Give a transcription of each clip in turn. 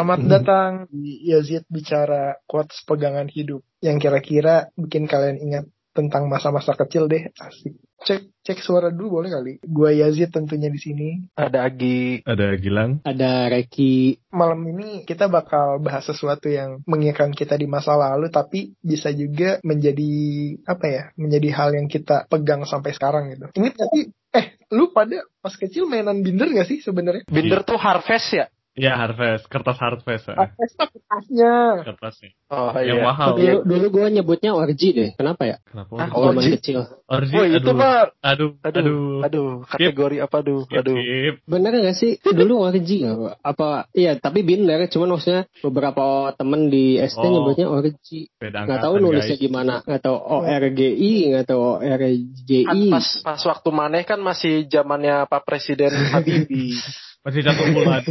Selamat datang di Yazid Bicara Quotes Pegangan Hidup yang kira-kira bikin kalian ingat tentang masa-masa kecil deh. Asik. Cek cek suara dulu boleh kali. Gua Yazid tentunya di sini. Ada Agi. Ada Gilang. Ada Reki. Malam ini kita bakal bahas sesuatu yang mengingatkan kita di masa lalu tapi bisa juga menjadi apa ya? Menjadi hal yang kita pegang sampai sekarang gitu. Ingat gak sih? Eh, lu pada pas kecil mainan binder gak sih sebenarnya? Binder tuh Harvest ya? Ya Harvest, kertas Harvest. ya. Harvest mah kertasnya. Kertasnya. Oh Yang iya. mahal. Dulu, dulu gue nyebutnya orgi deh. Kenapa ya? Kenapa? Ah, orgi. kecil. Orgi, Oh itu aduh. mah. Aduh, Aduh, aduh. aduh, kategori apa aduh, Skip, aduh. skip. Bener gak sih? Dulu orgi gak? Pak? Apa? Iya, tapi binder. Cuman maksudnya beberapa temen di SD Oh. nyebutnya orgi. Beda Nggak tahu nulisnya guys. gimana. Nggak tahu ORGI, nggak tahu Kan ORGI. pas pas waktu maneh kan masih zamannya Pak Presiden Habibie. Masih satu bulan.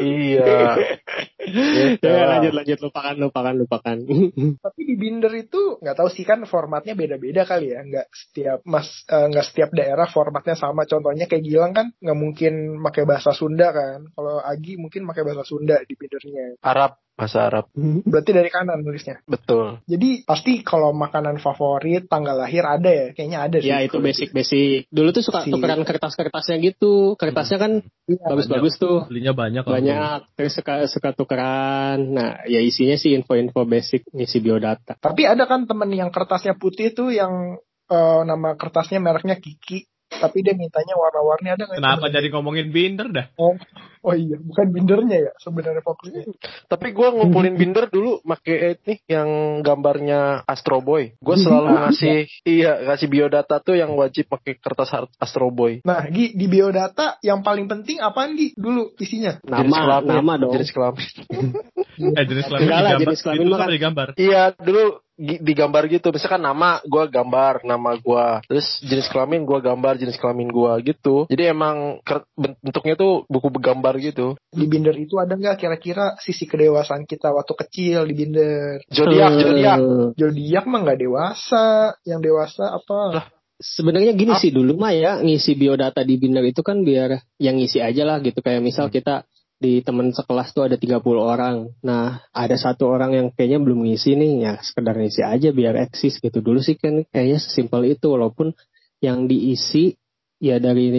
iya. Gitu. Ya, lanjut lanjut lupakan lupakan lupakan. Tapi di binder itu nggak tahu sih kan formatnya beda-beda kali ya. Nggak setiap mas eh, nggak setiap daerah formatnya sama. Contohnya kayak Gilang kan nggak mungkin pakai bahasa Sunda kan. Kalau Agi mungkin pakai bahasa Sunda di bindernya. Arab, bahasa Arab. Berarti dari kanan tulisnya. Betul. Jadi pasti kalau makanan favorit tanggal lahir ada ya. Kayaknya ada sih. ya itu basic basic. Dulu tuh suka Si- tukeran kertas-kertasnya gitu. Kertasnya kan Iya. bagus-bagus tuh. Belinya banyak. kalau banyak terus suka suka tukeran nah ya isinya sih info-info basic ngisi biodata Tapi ada kan temen yang kertasnya putih tuh yang eh, nama kertasnya mereknya Kiki. Tapi dia mintanya warna-warni ada nggak? Kenapa jadi ngomongin binder dah? Oh, oh iya, bukan bindernya ya sebenarnya fokusnya. Tapi gua ngumpulin binder dulu make nih yang gambarnya Astro Boy. Gue selalu ngasih iya ngasih biodata tuh yang wajib pakai kertas Astro Boy. Nah, Gi, di biodata yang paling penting apaan Gi? Dulu isinya. nama Jenis kelamin, nama dong Jenis kelamin. Eh jenis kelamin Enggak lah, jenis kelamin mah kan-. Iya dulu digambar gitu. Misalkan nama gua gambar nama gua. Terus jenis kelamin gua gambar jenis kelamin gua gitu. Jadi emang bentuknya tuh buku bergambar gitu. Di binder itu ada nggak kira-kira sisi kedewasaan kita waktu kecil di binder? Zodiak, zodiak. Zodiak mah nggak dewasa, yang dewasa apa? sebenarnya gini sih dulu mah ya ngisi biodata di binder itu kan biar yang ngisi aja lah gitu kayak misal kita di teman sekelas tuh ada 30 orang. Nah, ada satu orang yang kayaknya belum ngisi nih, ya sekedar ngisi aja biar eksis gitu. Dulu sih kan kayaknya sesimpel itu walaupun yang diisi ya dari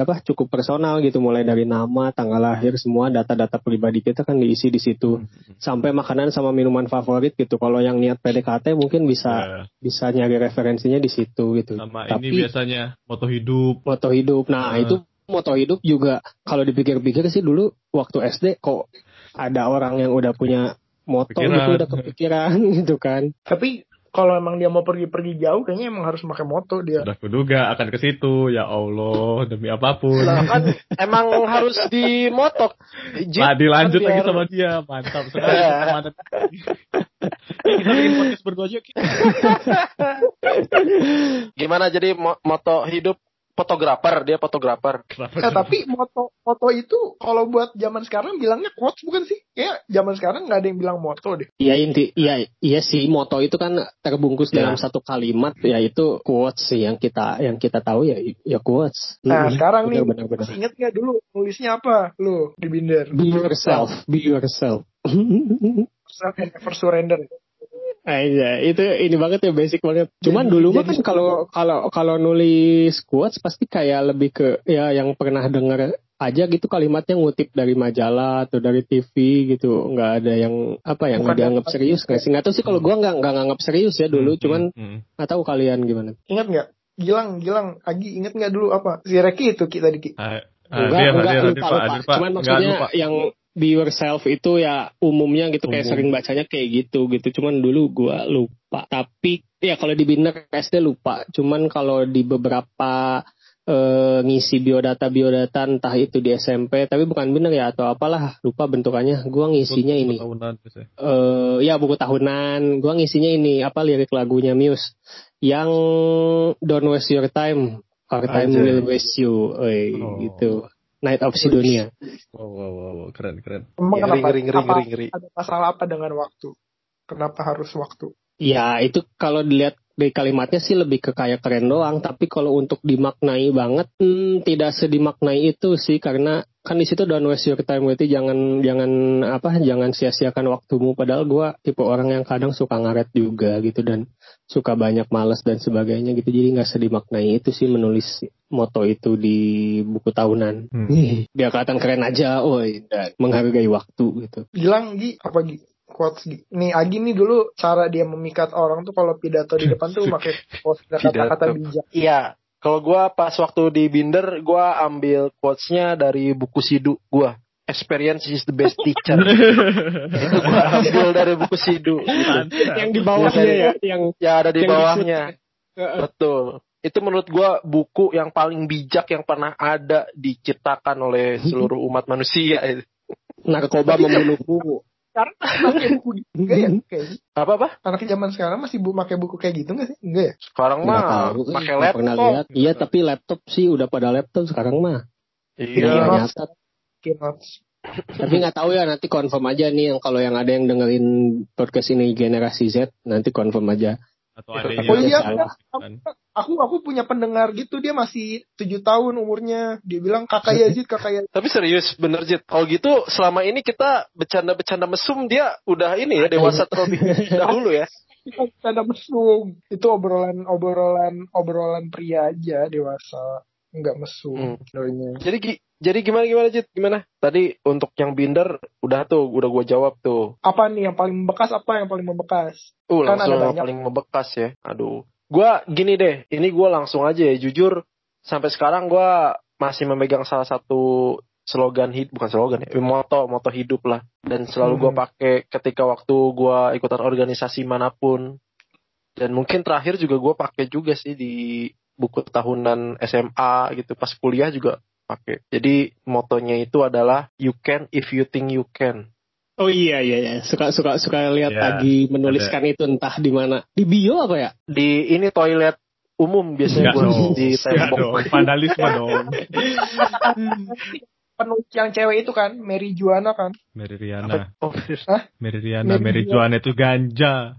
apa cukup personal gitu mulai dari nama, tanggal lahir semua data-data pribadi kita kan diisi di situ. Sampai makanan sama minuman favorit gitu. Kalau yang niat PDKT mungkin bisa Ya, bisa nyari referensinya di situ gitu. sama Tapi ini biasanya moto hidup. moto hidup. Nah, Ah. itu moto hidup juga kalau dipikir-pikir sih dulu waktu SD kok ada orang yang udah punya moto Pikiran. gitu udah kepikiran gitu kan. Tapi kalau emang dia mau pergi-pergi jauh, kayaknya emang harus pakai moto dia. Sudah kuduga akan ke situ. Ya Allah, demi apa pun. Lah kan emang harus dimotok. Jit, Nah, dilanjut kan lagi biar- sama dia. Mantap sekali. Kita bikin podcast berdua aja. Ki. Gimana jadi mo- moto hidup fotografer dia fotografer. Eh, tapi moto moto itu kalau buat zaman sekarang bilangnya quotes bukan sih? Kayak zaman sekarang nggak ada yang bilang moto deh. Iya inti iya iya sih moto itu kan terbungkus Ya. dalam satu kalimat yaitu quotes sih yang kita yang kita tahu ya ya quotes. Nah, Mm, sekarang nih, benar, benar, benar. masih inget nggak dulu nulisnya apa? Lu di binder. Be yourself, be yourself. Self and never surrender. Iya, itu ini banget ya basic banget. Cuman Jadi- dulu mah kan kalau kalau kalau nulis quotes pasti kayak lebih ke ya yang pernah denger aja gitu kalimatnya ngutip dari majalah atau dari TV gitu. nggak ada yang apa yang Bukan nggak dianggap serius nggak sih? Nggak tahu sih kalau gua nggak nggak nganggap serius ya dulu. Hmm, Cuman hmm. nggak tahu kalian gimana. Ingat nggak? Gilang, Gilang, Agi inget nggak dulu apa? Si Reki itu kita di Ah, Enggak, hadir, enggak hadir, hadir, lupa, Pak, lupa. hadir, Pak. Cuman Enggak, maksudnya lupa. yang be yourself itu ya umumnya gitu kayak Umum. sering bacanya kayak gitu gitu. Cuman dulu gua lupa. Tapi ya kalau di binder SD lupa. Cuman kalau di beberapa eh, ngisi biodata biodata entah itu di SMP tapi bukan binder ya atau apalah lupa bentukannya. Gua ngisinya Buku ini. tahunan biasanya. eh ya buku tahunan. Gua ngisinya ini apa lirik lagunya Muse yang Don't Waste Your Time. Our time will waste you. Oi, Oh. gitu. Night of Sidonia. Wow, wow, wow, wow, keren, keren. Emang Ngeri, kenapa? ngeri, ngeri, Apa- ngeri, ngeri. Ada masalah apa dengan waktu? Kenapa harus waktu? Ya itu kalau dilihat di kalimatnya sih lebih ke kayak keren doang, tapi kalau untuk dimaknai banget, hmm, tidak sedimaknai itu sih karena kan di situ don't waste your time berarti jangan jangan apa jangan sia-siakan waktumu. Padahal gua tipe orang yang kadang suka ngaret juga gitu dan suka banyak males dan sebagainya gitu. Jadi nggak sedimaknai itu sih menulis moto itu di buku tahunan. Hmm. Biar kelihatan keren aja oh dan menghargai waktu gitu. Gilang Gi apa Gi quotes nih Agi nih dulu cara dia memikat orang tuh kalau pidato di depan tuh pakai quotes dan kata-kata bijak Iya, kalau gua pas waktu di Binder, gua ambil quotes-nya dari buku Sidu gua. Experience is the best teacher. Itu gua ambil dari buku Sidu. Gitu. yang di bawahnya ya yang Ya ada di Yang bawahnya. Heeh. Betul. Itu menurut gua buku yang paling bijak yang pernah ada diciptakan oleh seluruh umat manusia. itu. narkoba membunuhmu sekarang pakai buku gitu enggak ya kayak Apa apa? anak zaman sekarang masih bu pakai buku kayak gitu nggak sih enggak ya Sekarang Nggak mah pakai nggak pernah laptop. lihat. Iya, tapi laptop sih udah pada laptop sekarang mah. Iya. Keynotes Tapi nggak tahu ya nanti confirm aja nih yang kalau yang ada yang dengerin podcast ini generasi Z nanti confirm aja. Atau ada Oh yang iya, salah, iya. kan. aku aku punya pendengar gitu dia masih tujuh tahun umurnya dia bilang kakak Yazid kakak Yazid Tapi serius bener Jit. Kalau gitu selama ini kita bercanda-bercanda mesum dia udah ini ya dewasa terlebih dahulu ya. ada mesum itu obrolan obrolan obrolan pria aja dewasa nggak mesum Hmm. Jadi jadi gimana gimana Jit? Gimana? Tadi untuk yang binder udah tuh udah gua jawab tuh. apa nih yang paling membekas apa yang paling membekas Uh, Kan langsung ada yang banyak. paling membekas ya. Aduh. Gua gini deh, ini gua langsung aja ya jujur sampai sekarang gua masih memegang salah satu slogan hidup bukan slogan ya, moto moto hidup lah dan selalu gua Hmm. pakai ketika waktu gua ikutan organisasi mana pun. Dan mungkin terakhir juga gua pakai juga sih di buku tahunan SMA gitu pas kuliah juga pakai. Jadi motonya itu adalah you can if you think you can. Oh iya iya iya suka suka suka lihat Iya, lagi menuliskan itu entah di mana di bio apa ya? Di ini toilet umum biasanya dong. di tembok. dong. Vandalisme dong. penulis yang cewek itu kan Mary Juana kan Mary Riana. Oh, Mary Riana, Mary Mary Juana itu ganja.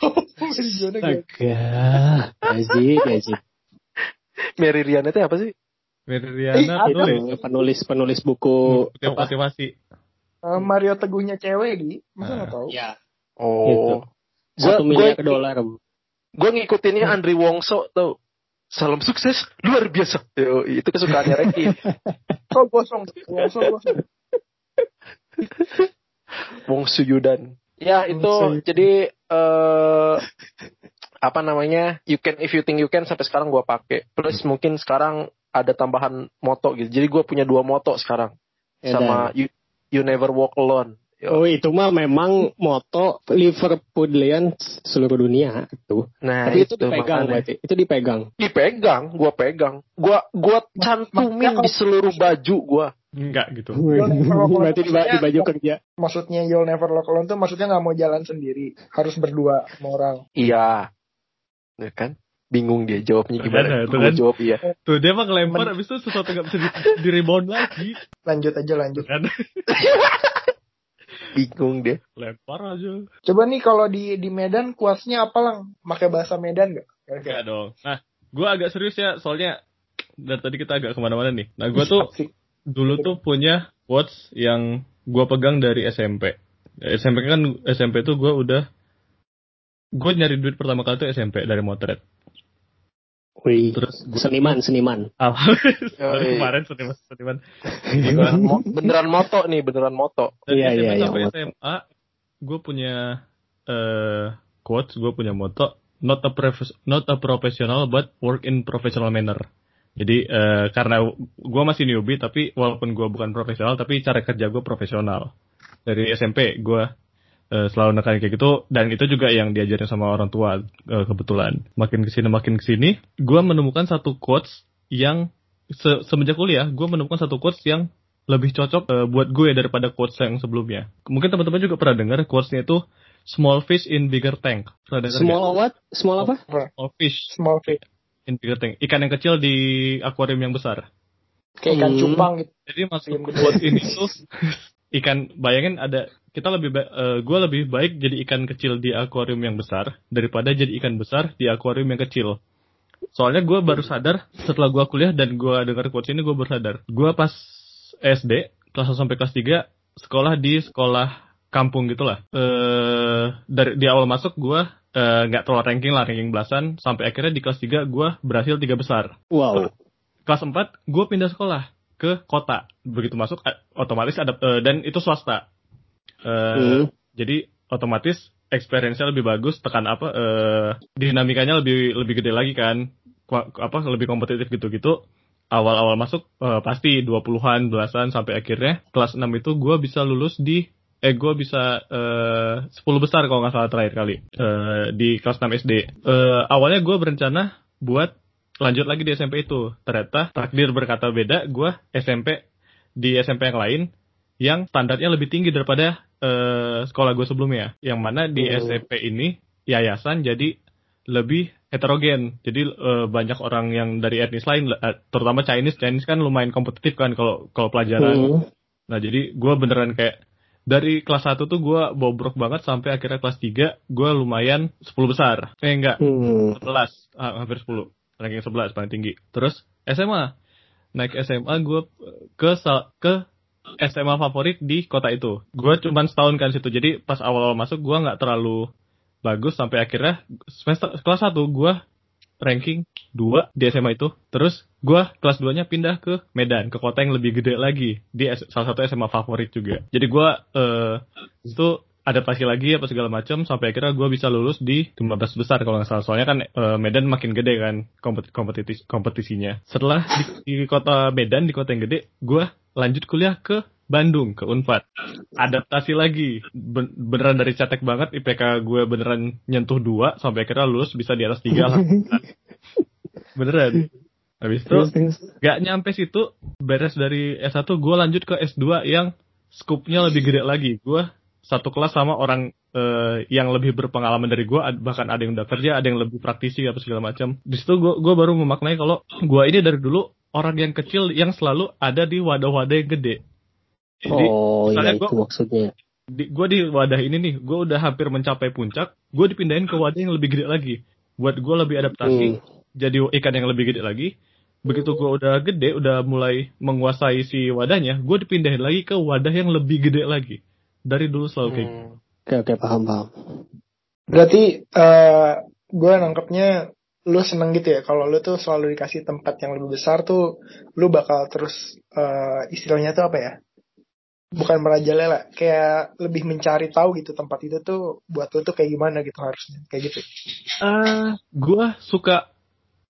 Mary Juana. Agak Yazid Yazid Mary Riana itu apa sih? Mary Eh, Riana ada tulis itu penulis penulis buku yang apa? motivasi. Eh, Mario Teguhnya cewek di masa nggak tahu Ya Oh. satu Gua- miliar gua- dolar. Gue ngikutinnya Andri Wongso tuh. Salam sukses, luar biasa. Yo, itu kesukaannya Reki. so gosong so gosong Wongsu Yudan. Ya itu Yudan. jadi eh apa namanya? You can if you think you can sampai sekarang gue pakai. Plus mungkin sekarang ada tambahan moto gitu. Jadi gue punya dua moto sekarang Edan. sama you, you never walk alone. Yo. Oh itu mah memang moto Liverpoolian seluruh dunia itu. Nah, Tapi itu dipegang makanya. berarti. Itu dipegang. dipegang, gua pegang. Gua gua cantumin di seluruh baju gua. Enggak gitu. berarti di, di baju kerja. maksudnya you'll never walk alone tuh maksudnya nggak mau jalan sendiri harus berdua sama orang Iya. Ya kan? Bingung dia jawabnya gimana. kan, tuh kan. jawab iya. Tuh dia mah ngelempar abis itu sesuatu nggak bisa di, di rebound lagi. lanjut aja lanjut Kan? Bingung dia. Lempar aja. coba nih kalau di di Medan kuasnya apa lang pakai bahasa Medan nggak Enggak dong. Nah, gue agak serius ya, soalnya dari tadi kita agak ke mana-mana nih. Nah, gue tuh dulu tuh punya quotes yang gue pegang dari SMP. SMP kan SMP tuh gue udah gue nyari duit pertama kali tuh SMP dari motret. Wih, Terus gua, seniman seniman. Yoi. kemarin seniman seniman. Beneran, mo- beneran moto nih, beneran moto. Dari Iya, iya, iya, sampai moto. SMA gue punya eh quotes, gue punya moto not a not a professional but work in professional manner. Jadi eh, karena gue masih newbie tapi walaupun gue bukan profesional tapi cara kerja gue profesional. Dari SMP gue eh, selalu nekanin kayak gitu dan itu juga yang diajarin sama orang tua eh, kebetulan. Makin ke sini makin ke sini gue menemukan satu quotes yang se- semenjak kuliah gue menemukan satu quotes yang lebih cocok eh, buat gue daripada quotes yang sebelumnya. Mungkin teman-teman juga pernah dengar quotesnya itu small fish in bigger tank. Pernah dengar Small nggak? what? Small apa? Small fish small fish in bigger tank. Ikan yang kecil di akuarium yang besar. kayak ikan Hmm. cupang gitu Jadi maksud quotes ini tuh ikan bayangin ada kita lebih ba- eh, gue lebih baik jadi ikan kecil di akuarium yang besar daripada jadi ikan besar di akuarium yang kecil. Soalnya gue baru sadar setelah gue kuliah dan gue dengar quotes ini gue baru sadar. Gue pas SD kelas 1 sampai kelas 3 sekolah di sekolah kampung gitulah. Eh dari di awal masuk gue eh, nggak terlalu ranking lah ranking belasan sampai akhirnya di kelas 3 gue berhasil tiga besar Wow. kelas 4 gue pindah sekolah ke kota begitu masuk eh, otomatis ada dan itu swasta Eh, Hmm. jadi otomatis experience-nya lebih bagus tekan apa eh, dinamikanya lebih lebih gede lagi kan. Apa lebih kompetitif gitu-gitu. Awal-awal masuk eh, pasti 20-an belasan sampai akhirnya kelas 6 itu gue bisa lulus di eh gue bisa eh, 10 besar kalau nggak salah terakhir kali eh, di kelas 6 SD Eh, awalnya gue berencana buat lanjut lagi di SMP itu. Ternyata takdir berkata beda gue SMP di SMP yang lain yang standarnya lebih tinggi daripada eh, sekolah gue sebelumnya yang mana di Hmm. SMP ini yayasan jadi lebih heterogen jadi eh, banyak orang yang dari etnis lain eh, terutama Chinese Chinese kan lumayan kompetitif kan kalau kalau pelajaran Hmm. Nah jadi gue beneran kayak dari kelas 1 tuh gue bobrok banget sampai akhirnya kelas 3 gue lumayan 10 besar. Eh enggak, Hmm. 11, ah, hampir 10. Ranking 11 paling tinggi. Terus SMA. Naik SMA gue ke ke SMA favorit di kota itu. Gue cuman setahun kan situ. Jadi pas awal-awal masuk gue nggak terlalu bagus sampai akhirnya semester kelas 1 gue ranking 2 di SMA itu. Terus gue kelas 2-nya pindah ke Medan, ke kota yang lebih gede lagi. Di salah satu SMA favorit juga. Jadi gue eh itu adaptasi lagi apa segala macam sampai akhirnya gue bisa lulus di 15 besar kalau nggak salah. Soalnya kan eh, Medan makin gede kan kompet kompetisi kompetisinya. Setelah di, di kota Medan di kota yang gede, gue lanjut kuliah ke Bandung ke Unpad adaptasi lagi Ben- beneran dari cetek banget IPK gue beneran nyentuh dua sampai akhirnya lulus bisa di atas tiga lah beneran habis itu Terus, terus. gak nyampe situ beres dari S1 gue lanjut ke S2 yang skupnya lebih gede lagi gue satu kelas sama orang eh, yang lebih berpengalaman dari gue bahkan ada yang udah kerja ada yang lebih praktisi apa segala macam di situ gue gue baru memaknai kalau gue ini dari dulu orang yang kecil yang selalu ada di wadah-wadah yang gede jadi Oh, misalnya ya gua- itu maksudnya. di, gue di wadah ini nih, gue udah hampir mencapai puncak, gue dipindahin ke wadah yang lebih gede lagi. Buat gue lebih adaptasi, Hmm. jadi ikan yang lebih gede lagi. Begitu gue udah gede, udah mulai menguasai si wadahnya, gue dipindahin lagi ke wadah yang lebih gede lagi. Dari dulu selalu kayak. Hmm. Oke, oke, paham, paham. Berarti eh gue nangkepnya lu seneng gitu ya kalau lu tuh selalu dikasih tempat yang lebih besar tuh lu bakal terus eh istilahnya tuh apa ya bukan merajalela kayak lebih mencari tahu gitu tempat itu tuh buat lu tuh kayak gimana gitu harusnya kayak gitu Eh, gue suka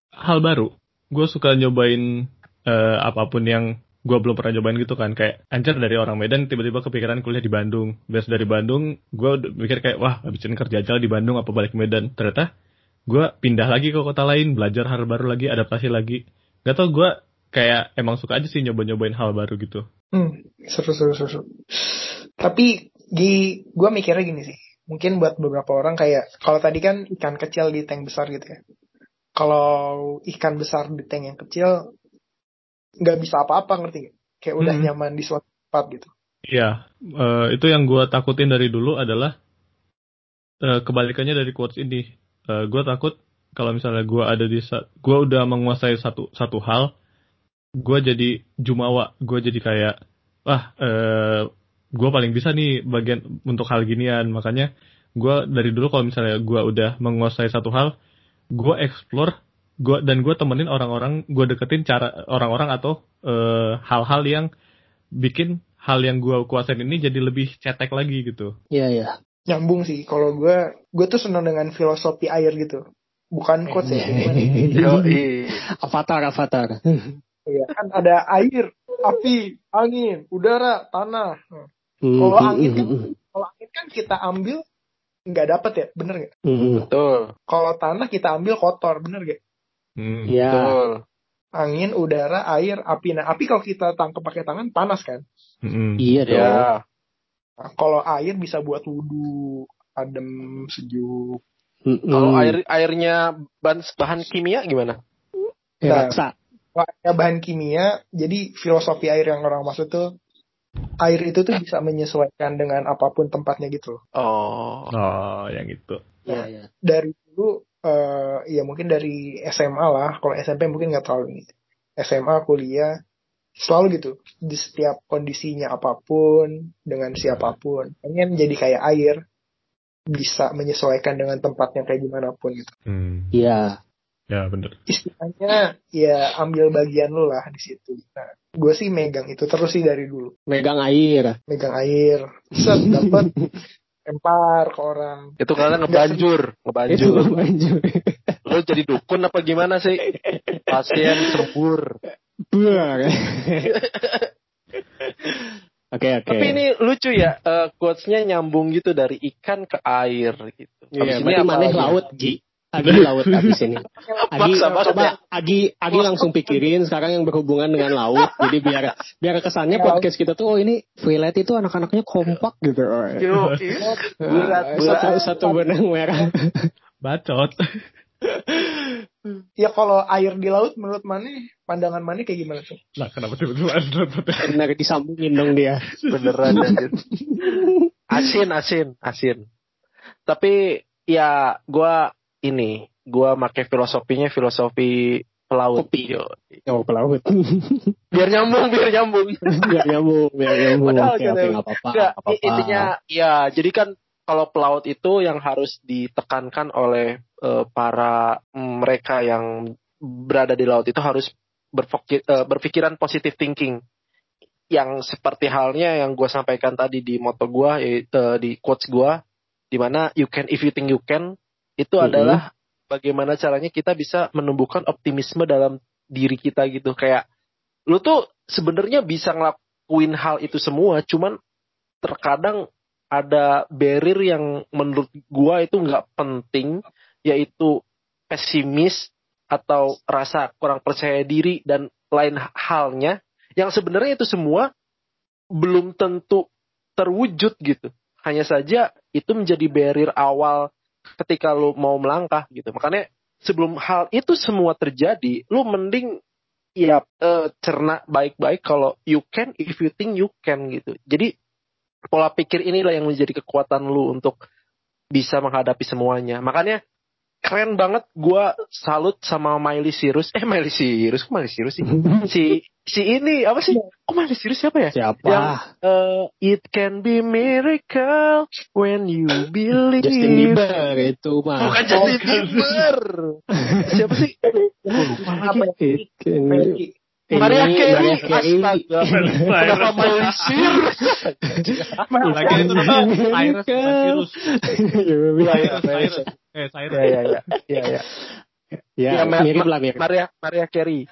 hal baru. Gue suka nyobain eh, apa pun yang gue belum pernah nyobain gitu kan. Kayak anjir dari orang Medan tiba-tiba kepikiran kuliah di Bandung. Bias dari Bandung, gue mikir kayak wah habisin kerja aja di Bandung apa balik Medan. Ternyata gue pindah lagi ke kota lain, belajar hal baru lagi, adaptasi lagi. Gak tau gue kayak emang suka aja sih nyoba-nyobain hal baru gitu. hmm seru seru seru, seru. tapi di gue mikirnya gini sih mungkin buat beberapa orang kayak kalau tadi kan ikan kecil di tank besar gitu ya kalau ikan besar di tank yang kecil nggak bisa apa-apa ngerti gak? kayak udah Hmm. nyaman di suatu tempat gitu Iya, eh, itu yang gue takutin dari dulu adalah eh, kebalikannya dari quotes ini. gue takut kalau misalnya gue ada di gue udah menguasai satu satu hal, gue jadi jumawa, gue jadi kayak wah gue paling bisa nih bagian untuk hal ginian. Makanya gue dari dulu kalau misalnya gue udah menguasai satu hal, gue explore gue dan gue temenin orang-orang, gue deketin cara orang-orang atau eh, hal-hal yang bikin hal yang gue kuasain ini jadi lebih cetek lagi gitu. Iya, iya. nyambung sih kalau gue gue tuh seneng dengan filosofi air gitu bukan quotes ya. Avatar, avatar. ya kan ada air api angin udara tanah Nah, Hmm, Kalau hmm, angin hmm, kan- kalau angin kan kita ambil nggak dapet ya bener nggak. Betul. kalau tanah kita ambil kotor bener nggak Hmm. Iya. Betul. angin udara air api nah api kalau kita tangkap pakai tangan panas kan Mm-mm. Iya dong. Ya. Nah, kalau air bisa buat wudhu adem sejuk Hmm, Kalau hmm. air airnya bahan, bahan kimia gimana? Eh, Nah. airnya bahan kimia jadi filosofi air yang orang maksud tuh air itu tuh bisa menyesuaikan dengan apa pun tempatnya gitu loh. Oh. Oh, yang itu. Iya, iya. Dari dulu eh ya mungkin dari SMA lah, kalau SMP mungkin nggak terlalu gitu. SMA, kuliah, selalu gitu. Di setiap kondisinya apa pun, dengan siapa pun. Pengen jadi kayak air, bisa menyesuaikan dengan tempatnya kayak gimana pun gitu. Hmm. Iya. Ya, bener. Istilahnya ya ambil bagian lu lah di situ. Nah, gue sih megang itu terus sih dari dulu. Megang air. Megang air, set dapat lempar ke orang. Itu karena ngebanjur, Itu ngebanjur. banjur. Lu jadi dukun apa gimana sih? Pasien sembur. Buar. Oke, oke. Tapi ini lucu ya, eh, quotes-nya nyambung gitu dari ikan ke air gitu. Iya, Habis ini berarti maneh laut, Gi. Agi laut abis ini. Agi coba ya. Agi Agi langsung pikirin sekarang yang berhubungan dengan laut. Jadi biar biar kesannya podcast kita tuh oh ini Twilight itu anak-anaknya kompak gitu. Yo, berat, satu, berat. satu benang merah. Bacot. Ya kalau air di laut menurut Mane, pandangan Mane kayak gimana tuh? Lah, kenapa tiba-tiba ada Benar disambungin dong dia. Beneran anjir. Asin, asin, asin. Tapi ya gua ini, gua make filosofinya filosofi pelaut. Kopi. Yo. Oh pelaut. Biar nyambung, biar nyambung. biar nyambung, biar nyambung. Padahal Oke, gitu. nggak apa-apa. Apa-apa. intinya ya jadi kan kalau pelaut itu yang harus ditekankan oleh eh, para mereka yang berada di laut itu harus berpikir, eh, berpikiran positive thinking yang seperti halnya yang gue sampaikan tadi di moto gue yaitu di quotes gue di mana you can if you think you can itu Mhm. adalah bagaimana caranya kita bisa menumbuhkan optimisme dalam diri kita gitu. Kayak lu tuh sebenarnya bisa ngelakuin hal itu semua cuman terkadang ada barrier yang menurut gua itu nggak penting yaitu pesimis atau rasa kurang percaya diri dan lain halnya. Yang sebenarnya itu semua belum tentu terwujud gitu. Hanya saja itu menjadi barrier awal ketika lu mau melangkah gitu makanya sebelum hal itu semua terjadi lu mending ya eh, cerna baik-baik kalau you can if you think you can gitu jadi pola pikir inilah yang menjadi kekuatan lu untuk bisa menghadapi semuanya. Makanya keren banget gua salut sama Miley Cyrus. Eh Miley Cyrus, kok Miley Cyrus sih? si si ini apa sih? Kok Miley Cyrus siapa ya? Siapa? Yang eh, it can be miracle when you believe. Justin Bieber itu mah. Bukan Justin Bieber. siapa sih? Apa ya? Maria Carey. Astaga. Kenapa Miley Cyrus? Lagi itu Cyrus, Cyrus. Eh, Cyrus. Ya ya ya. Ya ya. Ya, Ya, Ma- mirip Ma- lah mirip. Maria Maria Carey.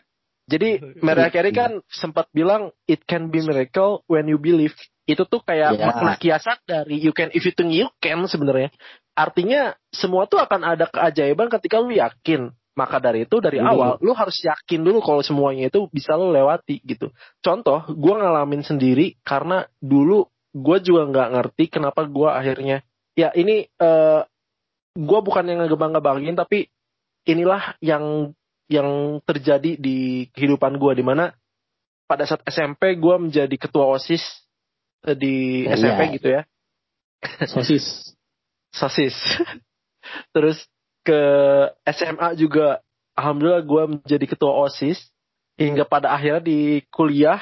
Jadi Maria Carey kan sempat bilang it can be miracle when you believe. Itu tuh kayak Ya. makna kiasan dari you can if you think you can sebenarnya. Artinya semua tuh akan ada keajaiban ketika lu yakin. Maka dari itu dari Hmm. awal lu harus yakin dulu kalau semuanya itu bisa lu lewati gitu. Contoh, gua ngalamin sendiri karena dulu gua juga nggak ngerti kenapa gua akhirnya ya ini eh gua bukan yang ngegebang-gebangin tapi inilah yang yang terjadi di kehidupan gue di mana pada saat SMP gue menjadi ketua osis eh, di Iya. SMP gitu ya Sosis. sosis terus ke SMA juga alhamdulillah gue menjadi ketua osis hingga pada akhirnya di kuliah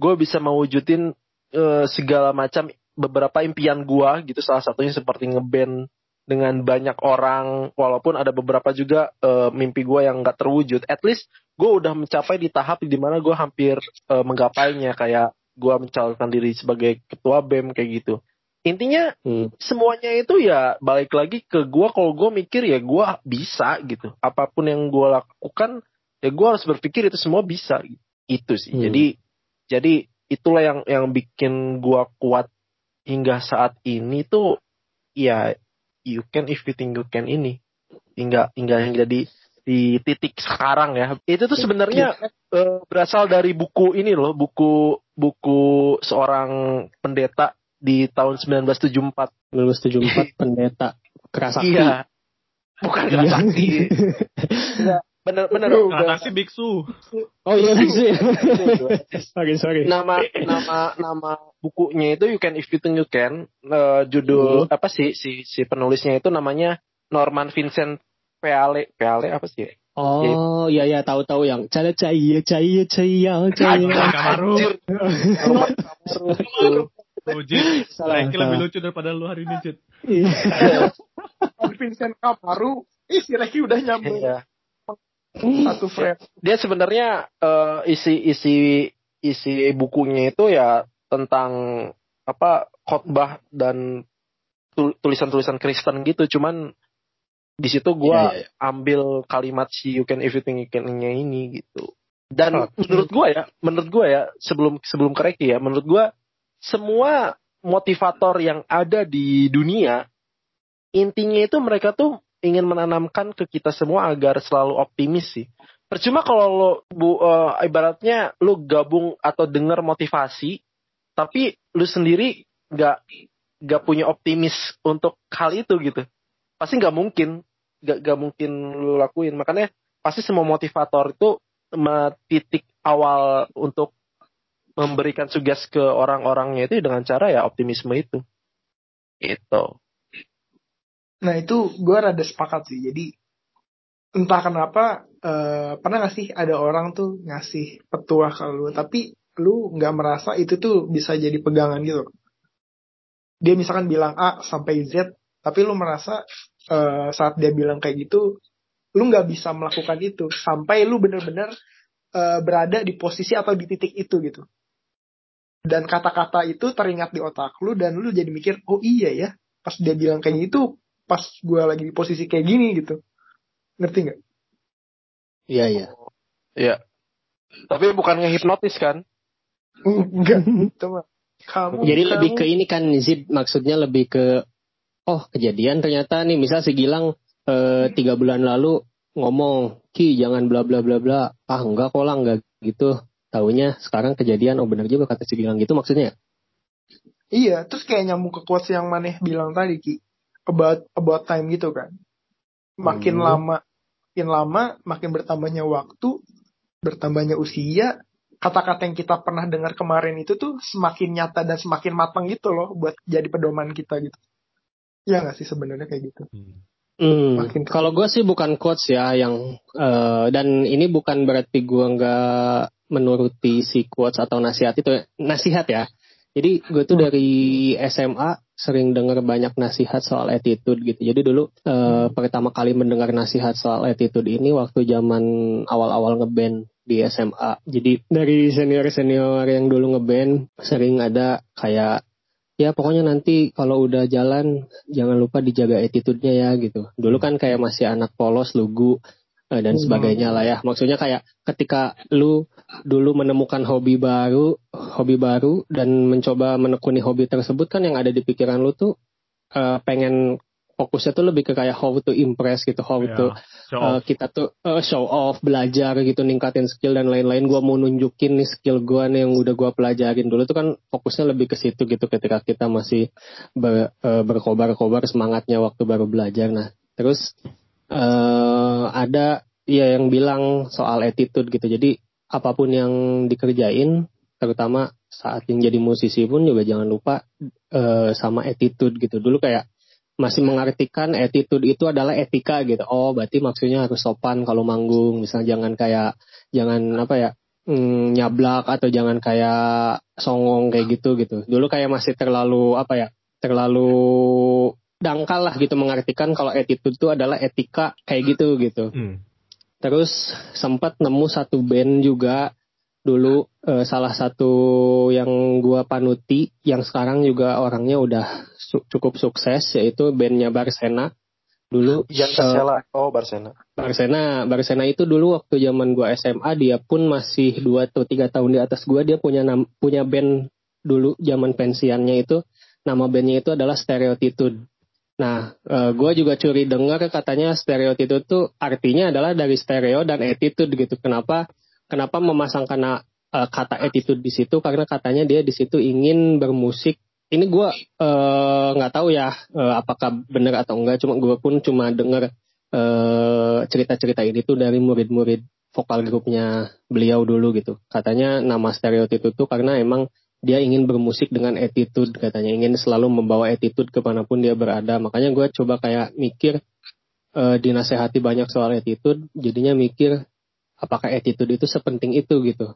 gue bisa mewujudin eh, segala macam beberapa impian gue gitu salah satunya seperti ngeband dengan banyak orang walaupun ada beberapa juga eh, mimpi gue yang nggak terwujud. At least gue udah mencapai di tahap di mana gue hampir eh, menggapainya. Kayak gue mencalonkan diri sebagai ketua bem kayak gitu. Intinya Hmm. semuanya itu ya balik lagi ke gue kalau gue mikir ya gue bisa gitu. Apa pun yang gue lakukan ya gue harus berpikir itu semua bisa. Itu sih. Hmm. jadi jadi itulah yang yang bikin gue kuat hingga saat ini tuh ya you can if you think you can ini. Hingga hingga yang jadi di titik sekarang ya. Itu tuh sebenarnya eh, berasal dari buku ini loh. Buku buku seorang pendeta di tahun 1974 1974 pendeta kerasakti. Iya. Bukan Iya. bener bener Transaksi biksu. Oh iya ya. sorry sorry. nama nama nama bukunya itu You Can If You Think You Can Eh, judul apa sih si si penulisnya itu namanya Norman Vincent Peale Peale apa sih Oh iya iya tahu-tahu yang cara cahaya cahaya cahaya cahaya. Kamaru. Kamaru. Oh, Jit. Salah, lebih lucu daripada lu hari ini, Jit. Vincent Kamaru, ih si Reki udah nyambung Iya. Satu frame. dia sebenarnya eh, isi isi isi bukunya itu ya tentang apa khotbah dan tul- tulisan-tulisan Kristen gitu cuman di situ gua Iya, iya, ambil kalimat si you can everything you can-nya ini gitu dan Oke. menurut gua ya menurut gua ya sebelum sebelum ke Reki ya menurut gua semua motivator yang ada di dunia intinya itu mereka tuh ingin menanamkan ke kita semua agar selalu optimis sih. Percuma kalau lo bu, eh, ibaratnya lu gabung atau dengar motivasi, tapi lu sendiri nggak nggak punya optimis untuk hal itu gitu. Pasti nggak mungkin, nggak nggak mungkin lu lakuin. Makanya pasti semua motivator itu titik awal untuk memberikan tugas ke orang-orangnya itu dengan cara ya optimisme itu. Itu. Nah itu gue rada sepakat sih. Jadi entah kenapa eh, pernah gak sih ada orang tuh ngasih petuah ke lu, tapi lu nggak merasa itu tuh bisa jadi pegangan gitu. Dia misalkan bilang A sampai Z, tapi lu merasa eh, saat dia bilang kayak gitu, lu nggak bisa melakukan itu sampai lu bener-bener eh, berada di posisi atau di titik itu gitu. Dan kata-kata itu teringat di otak lu dan lu jadi mikir, oh iya ya, pas dia bilang kayak gitu, pas gue lagi di posisi kayak gini gitu. Ngerti nggak? Iya iya. Iya. Tapi bukan ngehipnotis kan? Enggak. Mah. Kamu. Jadi kamu- lebih ke ini kan Zid maksudnya lebih ke oh kejadian ternyata nih misal si Gilang eh, tiga bulan lalu ngomong Ki jangan bla bla bla bla ah enggak kok lah enggak gitu taunya sekarang kejadian oh benar juga kata si Gilang gitu maksudnya Iya, terus kayak nyambung ke quotes yang Maneh bilang tadi Ki. About about time gitu kan. Makin Hmm. lama makin lama makin bertambahnya waktu, bertambahnya usia, kata-kata yang kita pernah dengar kemarin itu tuh semakin nyata dan semakin matang gitu loh buat jadi pedoman kita gitu. Ya nggak sih sebenarnya kayak gitu. Hmm, Makin- kalau gue sih bukan quotes ya yang eh, dan ini bukan berarti gue nggak menuruti si quotes atau nasihat itu nasihat ya. Jadi gue tuh dari SMA sering dengar banyak nasihat soal attitude gitu. Jadi dulu eh, pertama kali mendengar nasihat soal attitude ini waktu zaman awal-awal ngeband di SMA. Jadi dari senior-senior yang dulu ngeband sering ada kayak ya pokoknya nanti kalau udah jalan jangan lupa dijaga attitude-nya ya gitu. Dulu kan kayak masih anak polos, lugu eh, dan Hmm. sebagainya lah ya. Maksudnya kayak ketika lu dulu menemukan hobi baru, hobi baru dan mencoba menekuni hobi tersebut kan yang ada di pikiran lu tuh eh, pengen fokusnya tuh lebih ke kayak how to impress gitu, how Ya, to Uh, kita tuh uh, show off, belajar gitu, ningkatin skill dan lain-lain. Gua mau nunjukin nih skill gua nih yang udah gua pelajarin dulu tuh kan fokusnya lebih ke situ gitu ketika kita masih ber, uh, berkobar-kobar semangatnya waktu baru belajar. Nah, terus uh, ada ya yang bilang soal attitude gitu. Jadi apa pun yang dikerjain, terutama saat yang jadi musisi pun juga jangan lupa uh, sama attitude gitu. Dulu kayak masih mengartikan attitude itu adalah etika gitu. Oh, berarti maksudnya harus sopan kalau manggung. Misalnya jangan kayak jangan apa ya mm, nyablak atau jangan kayak songong kayak gitu gitu. Dulu kayak masih terlalu apa ya? Terlalu dangkal lah gitu mengartikan kalau attitude itu adalah etika kayak gitu gitu. Hmm. Terus sempat nemu satu band juga dulu eh, salah satu yang gua panuti yang sekarang juga orangnya udah su- cukup sukses yaitu bandnya Barsena dulu Jan eh, Casella. Oh, Barcelona. Barsena Barsena itu dulu waktu zaman gua SMA dia pun masih dua atau tiga tahun di atas gua dia punya nam- punya band dulu zaman pensiannya itu nama bandnya itu adalah Stereotitude. Nah, eh, gua juga curi dengar katanya Stereotitude itu artinya adalah dari stereo dan attitude gitu. Kenapa? Kenapa memasangkan na- eh, kata attitude di situ? Karena katanya dia di situ ingin bermusik. Ini gua eh, nggak tahu ya eh, apakah benar atau enggak. Cuma gua pun cuma dengar eh, cerita-cerita ini tuh dari murid-murid vokal grupnya beliau dulu gitu. Katanya nama stereotip itu karena emang dia ingin bermusik dengan attitude katanya ingin selalu membawa attitude ke mana pun dia berada. Makanya gue coba kayak mikir uh, dinasehati banyak soal attitude, jadinya mikir apakah attitude itu sepenting itu gitu.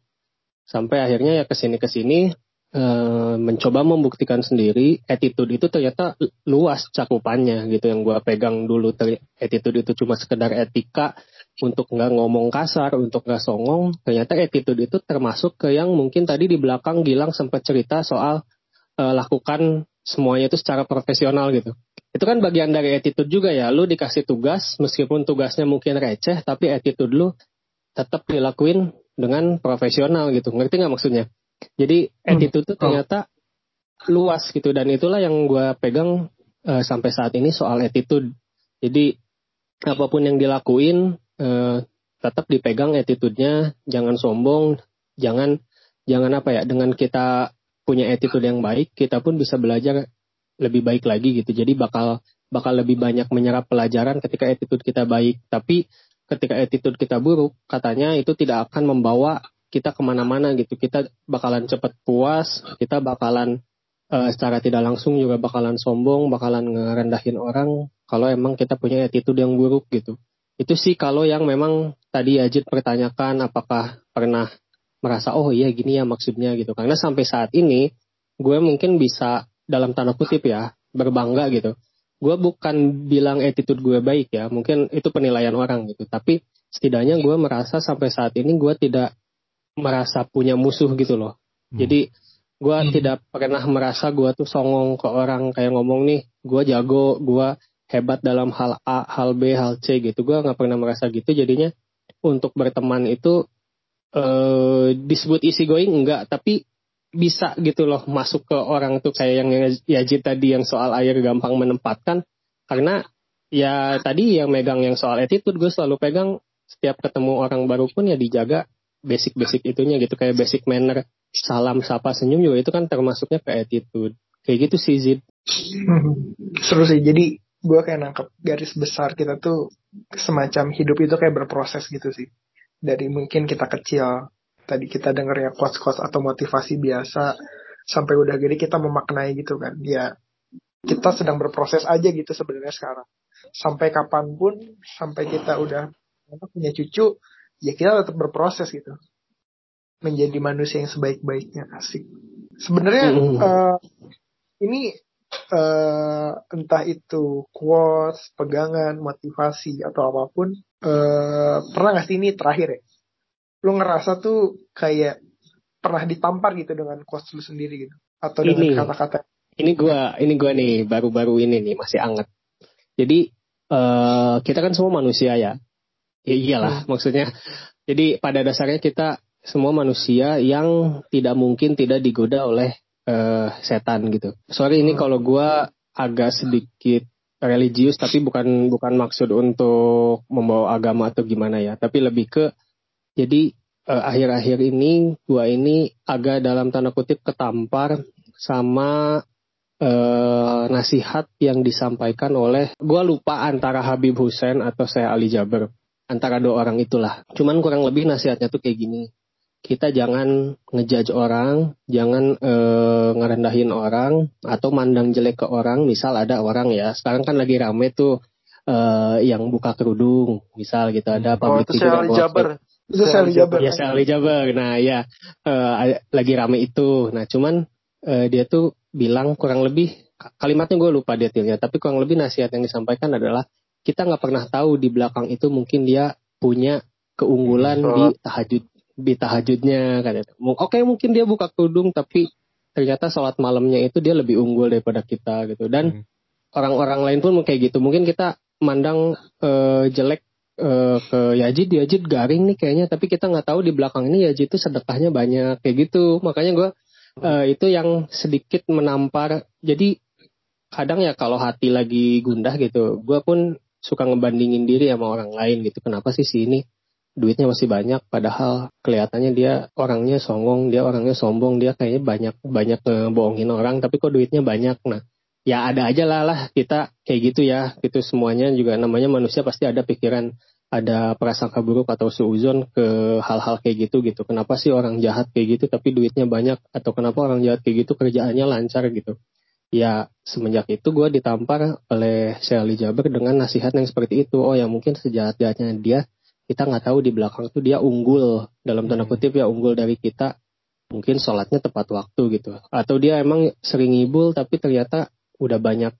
Sampai akhirnya ya ke sini ke sini uh, mencoba membuktikan sendiri attitude itu ternyata luas cakupannya gitu yang gue pegang dulu. Attitude itu cuma sekedar etika untuk nggak ngomong kasar, untuk nggak songong, ternyata attitude itu termasuk ke yang mungkin tadi di belakang Gilang sempat cerita soal uh, lakukan semuanya itu secara profesional gitu. Itu kan bagian dari attitude juga ya, lu dikasih tugas, meskipun tugasnya mungkin receh, tapi attitude lu tetap dilakuin dengan profesional gitu, ngerti nggak maksudnya? Jadi hmm. attitude itu ternyata luas gitu, dan itulah yang gue pegang uh, sampai saat ini soal attitude. Jadi apa pun yang dilakuin eh, tetap dipegang attitude-nya, jangan sombong, jangan jangan apa ya, dengan kita punya attitude yang baik, kita pun bisa belajar lebih baik lagi gitu. Jadi bakal bakal lebih banyak menyerap pelajaran ketika attitude kita baik. Tapi ketika attitude kita buruk, katanya itu tidak akan membawa kita ke mana-mana gitu. Kita bakalan cepat puas, kita bakalan uh, secara tidak langsung juga bakalan sombong, bakalan ngerendahin orang kalau emang kita punya attitude yang buruk gitu. Itu sih kalau yang memang tadi Ajit pertanyakan apakah pernah merasa oh iya gini ya maksudnya gitu. Karena sampai saat ini gue mungkin bisa dalam tanda kutip ya berbangga gitu. Gue bukan bilang attitude gue baik ya, mungkin itu penilaian orang gitu. Tapi setidaknya gue merasa sampai saat ini gue tidak merasa punya musuh gitu loh. Hmm. Jadi gue hmm. tidak pernah merasa gue tuh songong ke orang kayak ngomong nih, gue jago, gue hebat dalam hal A, hal B, hal C gitu. Gue nggak pernah merasa gitu. Jadinya. Untuk berteman itu eh, disebut easy going enggak, tapi bisa gitu loh masuk ke orang tuh kayak yang Yajid tadi yang soal air gampang menempatkan. Karena ya tadi yang megang yang soal attitude gue selalu pegang. Setiap ketemu orang baru pun ya dijaga basic-basic itunya gitu. Kayak basic manner salam sapa senyum juga itu kan termasuknya ke attitude. Kayak gitu sih Zid. Seru sih. Jadi gue kayak nangkep garis besar kita tuh semacam hidup itu kayak berproses gitu sih. Dari mungkin kita kecil tadi kita denger ya quotes-quotes atau motivasi biasa sampai udah gede kita memaknai gitu kan. Ya kita sedang berproses aja gitu sebenarnya sekarang. Sampai kapan pun sampai kita udah punya cucu ya kita tetap berproses gitu. Menjadi manusia yang sebaik-baiknya asik. Sebenarnya mm. uh, ini uh, entah itu quotes, pegangan, motivasi atau apa pun, uh, pernah nggak sih ini terakhir ya? Lu ngerasa tuh kayak pernah ditampar gitu dengan quotes lu sendiri gitu atau dengan kata-kata? Ini gua, ini gua nih baru-baru ini nih masih anget. Jadi uh, kita kan semua manusia ya. Ya iyalah hmm. maksudnya. Jadi pada dasarnya kita semua manusia yang tidak mungkin tidak digoda oleh uh, setan gitu. Sorry ini kalau gue agak sedikit religius tapi bukan bukan maksud untuk membawa agama atau gimana ya, tapi lebih ke jadi uh, akhir-akhir ini gue ini agak dalam tanda kutip ketampar sama uh, nasihat yang disampaikan oleh gue lupa antara Habib Hussein atau saya Ali Jaber antara dua orang itulah. Cuman kurang lebih nasihatnya tuh kayak gini kita jangan ngejudge orang, jangan e, ngerendahin orang atau mandang jelek ke orang. Misal ada orang ya, sekarang kan lagi rame tuh e, yang buka kerudung, misal gitu ada public oh, itu figure. Jabar. Itu Sally Jabar. Ya Sally Jabar. Nah ya e, lagi rame itu. Nah cuman e, dia tuh bilang kurang lebih kalimatnya gue lupa detailnya, tapi kurang lebih nasihat yang disampaikan adalah kita nggak pernah tahu di belakang itu mungkin dia punya keunggulan hmm, di tahajud di tahajudnya katanya. Oke mungkin dia buka kerudung tapi ternyata sholat malamnya itu dia lebih unggul daripada kita gitu. Dan hmm. orang-orang hmm. lain pun kayak gitu. Mungkin kita mandang uh, jelek uh, ke Yajid, Yajid garing nih kayaknya. Tapi kita nggak tahu di belakang ini Yajid itu sedekahnya banyak kayak gitu. Makanya gue uh, itu yang sedikit menampar. Jadi kadang ya kalau hati lagi gundah gitu, gue pun suka ngebandingin diri sama orang lain gitu. Kenapa sih si ini duitnya masih banyak padahal kelihatannya dia orangnya songong dia orangnya sombong dia kayaknya banyak banyak ngebohongin orang tapi kok duitnya banyak? Nah ya ada aja lah lah kita kayak gitu ya gitu semuanya juga. Namanya manusia pasti ada pikiran ada prasangka buruk atau seuzon ke hal-hal kayak gitu gitu. Kenapa sih orang jahat kayak gitu tapi duitnya banyak? Atau kenapa orang jahat kayak gitu kerjaannya lancar gitu. Ya semenjak itu gue ditampar oleh Shelly Jaber dengan nasihat yang seperti itu. Oh ya mungkin sejahat-jahatnya dia kita nggak tahu di belakang tuh dia unggul. Dalam tanda kutip ya unggul dari kita. Mungkin sholatnya tepat waktu gitu. Atau dia emang sering ngibul tapi ternyata udah banyak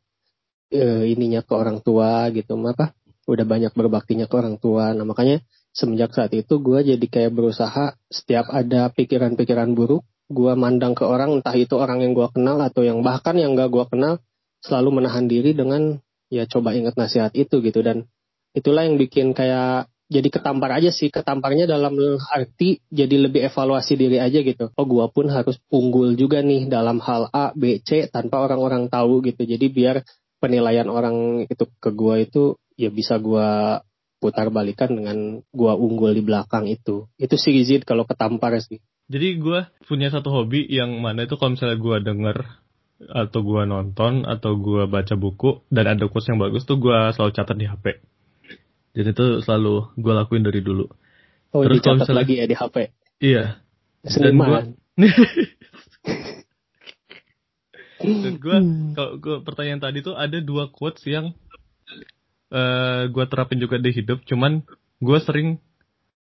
eh, ininya ke orang tua gitu. Apa udah banyak berbaktinya ke orang tua. Nah makanya semenjak saat itu gue jadi kayak berusaha setiap ada pikiran-pikiran buruk gue mandang ke orang entah itu orang yang gue kenal atau yang bahkan yang gak gue kenal selalu menahan diri dengan ya coba ingat nasihat itu gitu. Dan itulah yang bikin kayak jadi ketampar aja sih. Ketamparnya dalam arti jadi lebih evaluasi diri aja gitu. Oh gua pun harus unggul juga nih dalam hal A B C tanpa orang-orang tahu gitu. Jadi biar penilaian orang itu ke gua itu ya bisa gua putar balikan dengan gua unggul di belakang itu. Itu sih Gizid kalau ketampar sih. Jadi gue punya satu hobi yang mana itu kalau misalnya gue denger atau gue nonton atau gue baca buku dan ada quotes yang bagus tuh gue selalu catat di HP. Jadi itu selalu gue lakuin dari dulu. oh Terus kalau misalnya- lagi ya di HP Iya. seniman Dan gue kalau gue pertanyaan tadi tuh ada dua quotes yang eh gue terapin juga di hidup. Cuman gue sering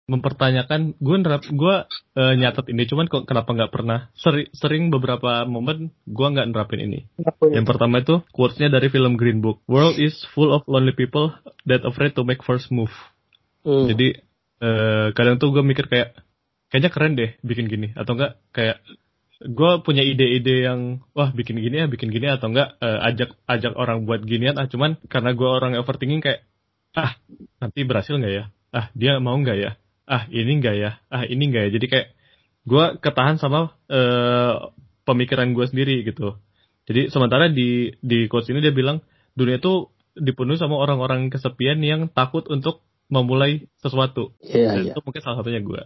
mempertanyakan gue nerap gue eh, nyatet ini cuman kok kenapa nggak pernah? Seri- sering beberapa momen gue nggak nerapin ini. Yang pertama itu quotesnya dari film Green Book. World is full of lonely people that afraid to make first move. Hmm. jadi eh, kadang tuh gue mikir kayak kayaknya keren deh bikin gini. Atau enggak kayak gue punya ide-ide yang wah bikin gini ya bikin gini. Atau enggak eh, ajak ajak orang buat ginian. Ah cuman karena gue orang overthinking kayak ah nanti berhasil nggak ya? Ah dia mau nggak ya ah ini nggak ya ah ini nggak ya jadi kayak gue ketahan sama eh, pemikiran gue sendiri gitu jadi sementara di di quotes ini dia bilang dunia itu dipenuhi sama orang-orang kesepian yang takut untuk memulai sesuatu dan iya. itu mungkin salah satunya gue.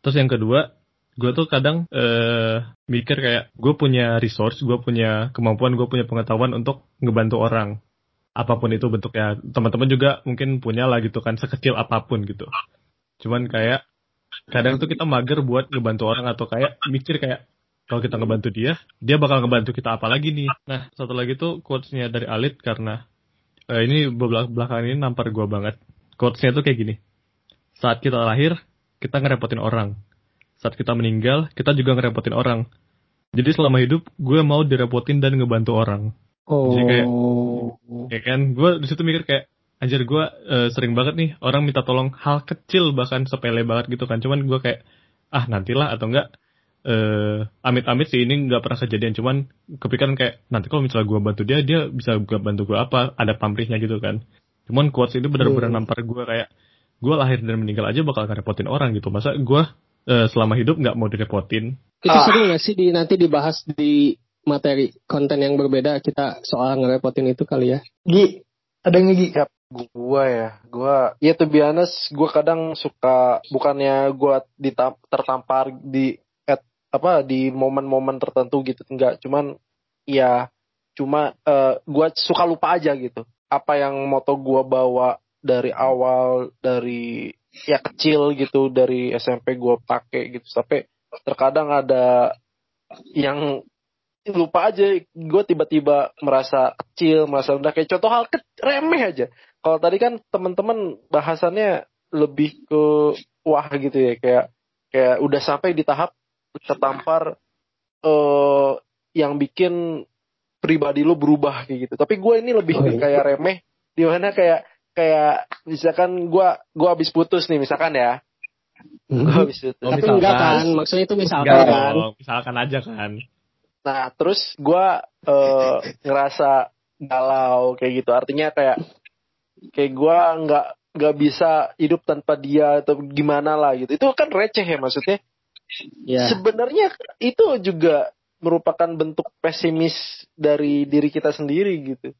Terus yang kedua, gue tuh kadang eh mikir kayak gue punya resource, gue punya kemampuan, gue punya pengetahuan untuk ngebantu orang. Apa pun itu bentuknya. Teman-teman juga mungkin punya lah gitu kan, sekecil apa pun gitu. Cuman kayak kadang tuh kita mager buat ngebantu orang atau kayak mikir kayak kalau kita ngebantu dia, dia bakal ngebantu kita apa lagi nih. Nah, satu lagi tuh quotes-nya dari Alit karena eh, ini belak- belakangan ini nampar gue banget. Quotes-nya tuh kayak gini. Saat kita lahir, kita ngerepotin orang. Saat kita meninggal, kita juga ngerepotin orang. Jadi selama hidup, gue mau direpotin dan ngebantu orang. oh Jadi kayak- Ya kan, gue di situ mikir kayak, anjir gue eh, sering banget nih orang minta tolong hal kecil bahkan sepele banget gitu kan. Cuman gue kayak, ah nantilah atau enggak, eh amit-amit sih ini nggak pernah kejadian. Cuman kepikiran kayak, nanti kalau misalnya gue bantu dia, dia bisa gue bantu gue apa, ada pamrihnya gitu kan. Cuman quotes itu benar-benar Hmm. nampar gue kayak, gue lahir dan meninggal aja bakal ngerepotin orang gitu. Masa gue eh, selama hidup nggak mau direpotin? Itu Ah. seru gak sih di nanti dibahas di materi konten yang berbeda kita soal ngerepotin itu kali ya. Gi, ada nggak Gi? Gua ya, gua ya tuh biasa gua kadang suka bukannya gua ditam, tertampar di at, apa di momen-momen tertentu gitu enggak, cuman ya cuma eh, gua suka lupa aja gitu. Apa yang moto gua bawa dari awal dari ya kecil gitu dari SMP gua pakai gitu. Sampai terkadang ada yang lupa aja gue tiba-tiba merasa kecil merasa rendah. Kayak contoh hal remeh aja kalau tadi kan teman-teman bahasannya lebih ke wah gitu ya kayak kayak udah sampai di tahap tertampar eh yang bikin pribadi lo berubah kayak gitu tapi gue ini lebih Oh, ke iya. kayak remeh di mana kayak kayak misalkan gue gue habis putus nih misalkan ya gue habis putus Oh, Tapi misalkan. enggak kan, maksudnya itu misalkan Enggak kan. misalkan aja kan. Nah, terus gua eh, ngerasa galau kayak gitu. Artinya kayak kayak gua nggak nggak bisa hidup tanpa dia atau gimana lah gitu. Itu kan receh ya maksudnya. Ya. Sebenarnya itu juga merupakan bentuk pesimis dari diri kita sendiri gitu.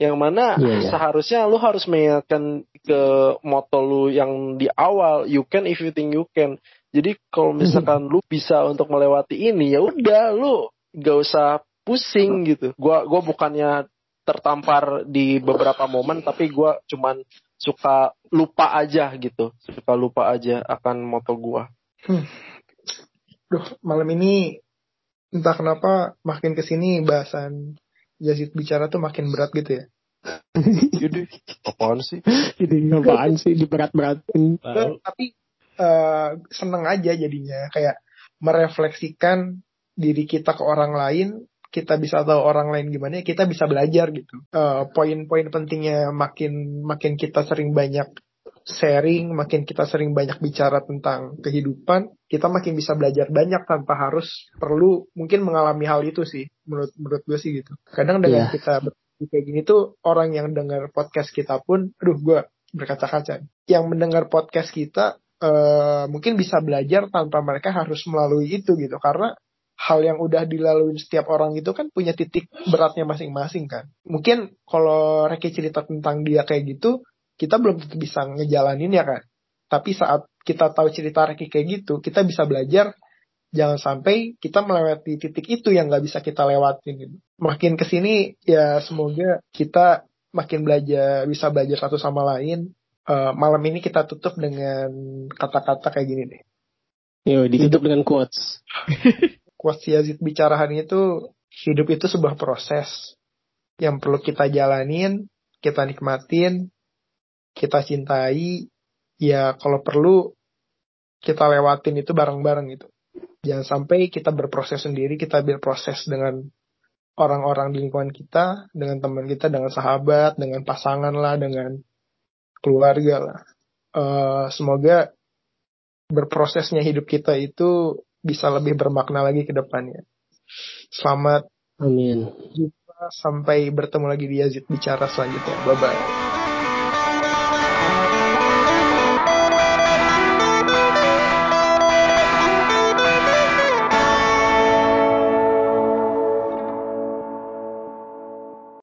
Yang mana Iya, iya. seharusnya lu harus mengingatkan ke moto lu yang di awal, you can if you think you can. Jadi kalau misalkan lu bisa untuk melewati ini ya udah lu gak usah pusing gitu. Gua gua bukannya tertampar di beberapa momen tapi gua cuman suka lupa aja gitu. Suka lupa aja akan moto gua. Duh, malam ini entah kenapa makin ke sini bahasan Yazid bicara tuh makin berat gitu ya. Jadi apaan sih? Ini apaan sih diberat-beratin? Tapi eh, seneng aja jadinya kayak merefleksikan diri kita ke orang lain kita bisa tahu orang lain gimana ya kita bisa belajar gitu. Eh, poin-poin pentingnya makin makin kita sering banyak sharing makin kita sering banyak bicara tentang kehidupan kita makin bisa belajar banyak tanpa harus perlu mungkin mengalami hal itu sih menurut menurut gue sih gitu. Kadang dengan Iya. kita kayak gini tuh orang yang dengar podcast kita pun aduh gue berkaca-kaca. Yang mendengar podcast kita eh, mungkin bisa belajar tanpa mereka harus melalui itu gitu. Karena hal yang udah dilalui setiap orang itu kan punya titik beratnya masing-masing kan. Mungkin kalau Reki cerita tentang dia kayak gitu kita belum tentu bisa ngejalanin ya kan. Tapi saat kita tahu cerita Reki kayak gitu kita bisa belajar jangan sampai kita melewati titik itu yang nggak bisa kita lewatin gitu. makin ke sini ya semoga kita makin belajar bisa belajar satu sama lain. Eh, malam ini kita tutup dengan kata-kata kayak gini deh. Yo, ditutup dengan quotes. quotes Yazid bicara hari ini tuh hidup itu sebuah proses yang perlu kita jalanin, kita nikmatin, kita cintai, ya kalau perlu kita lewatin itu bareng-bareng gitu. Jangan sampai kita berproses sendiri, kita berproses dengan orang-orang di lingkungan kita, dengan teman kita, dengan sahabat, dengan pasangan lah, dengan keluarga lah. Eh, semoga berprosesnya hidup kita itu bisa lebih bermakna lagi ke depannya. Selamat Amin. jumpa sampai bertemu lagi di Yazid bicara selanjutnya. Bye bye.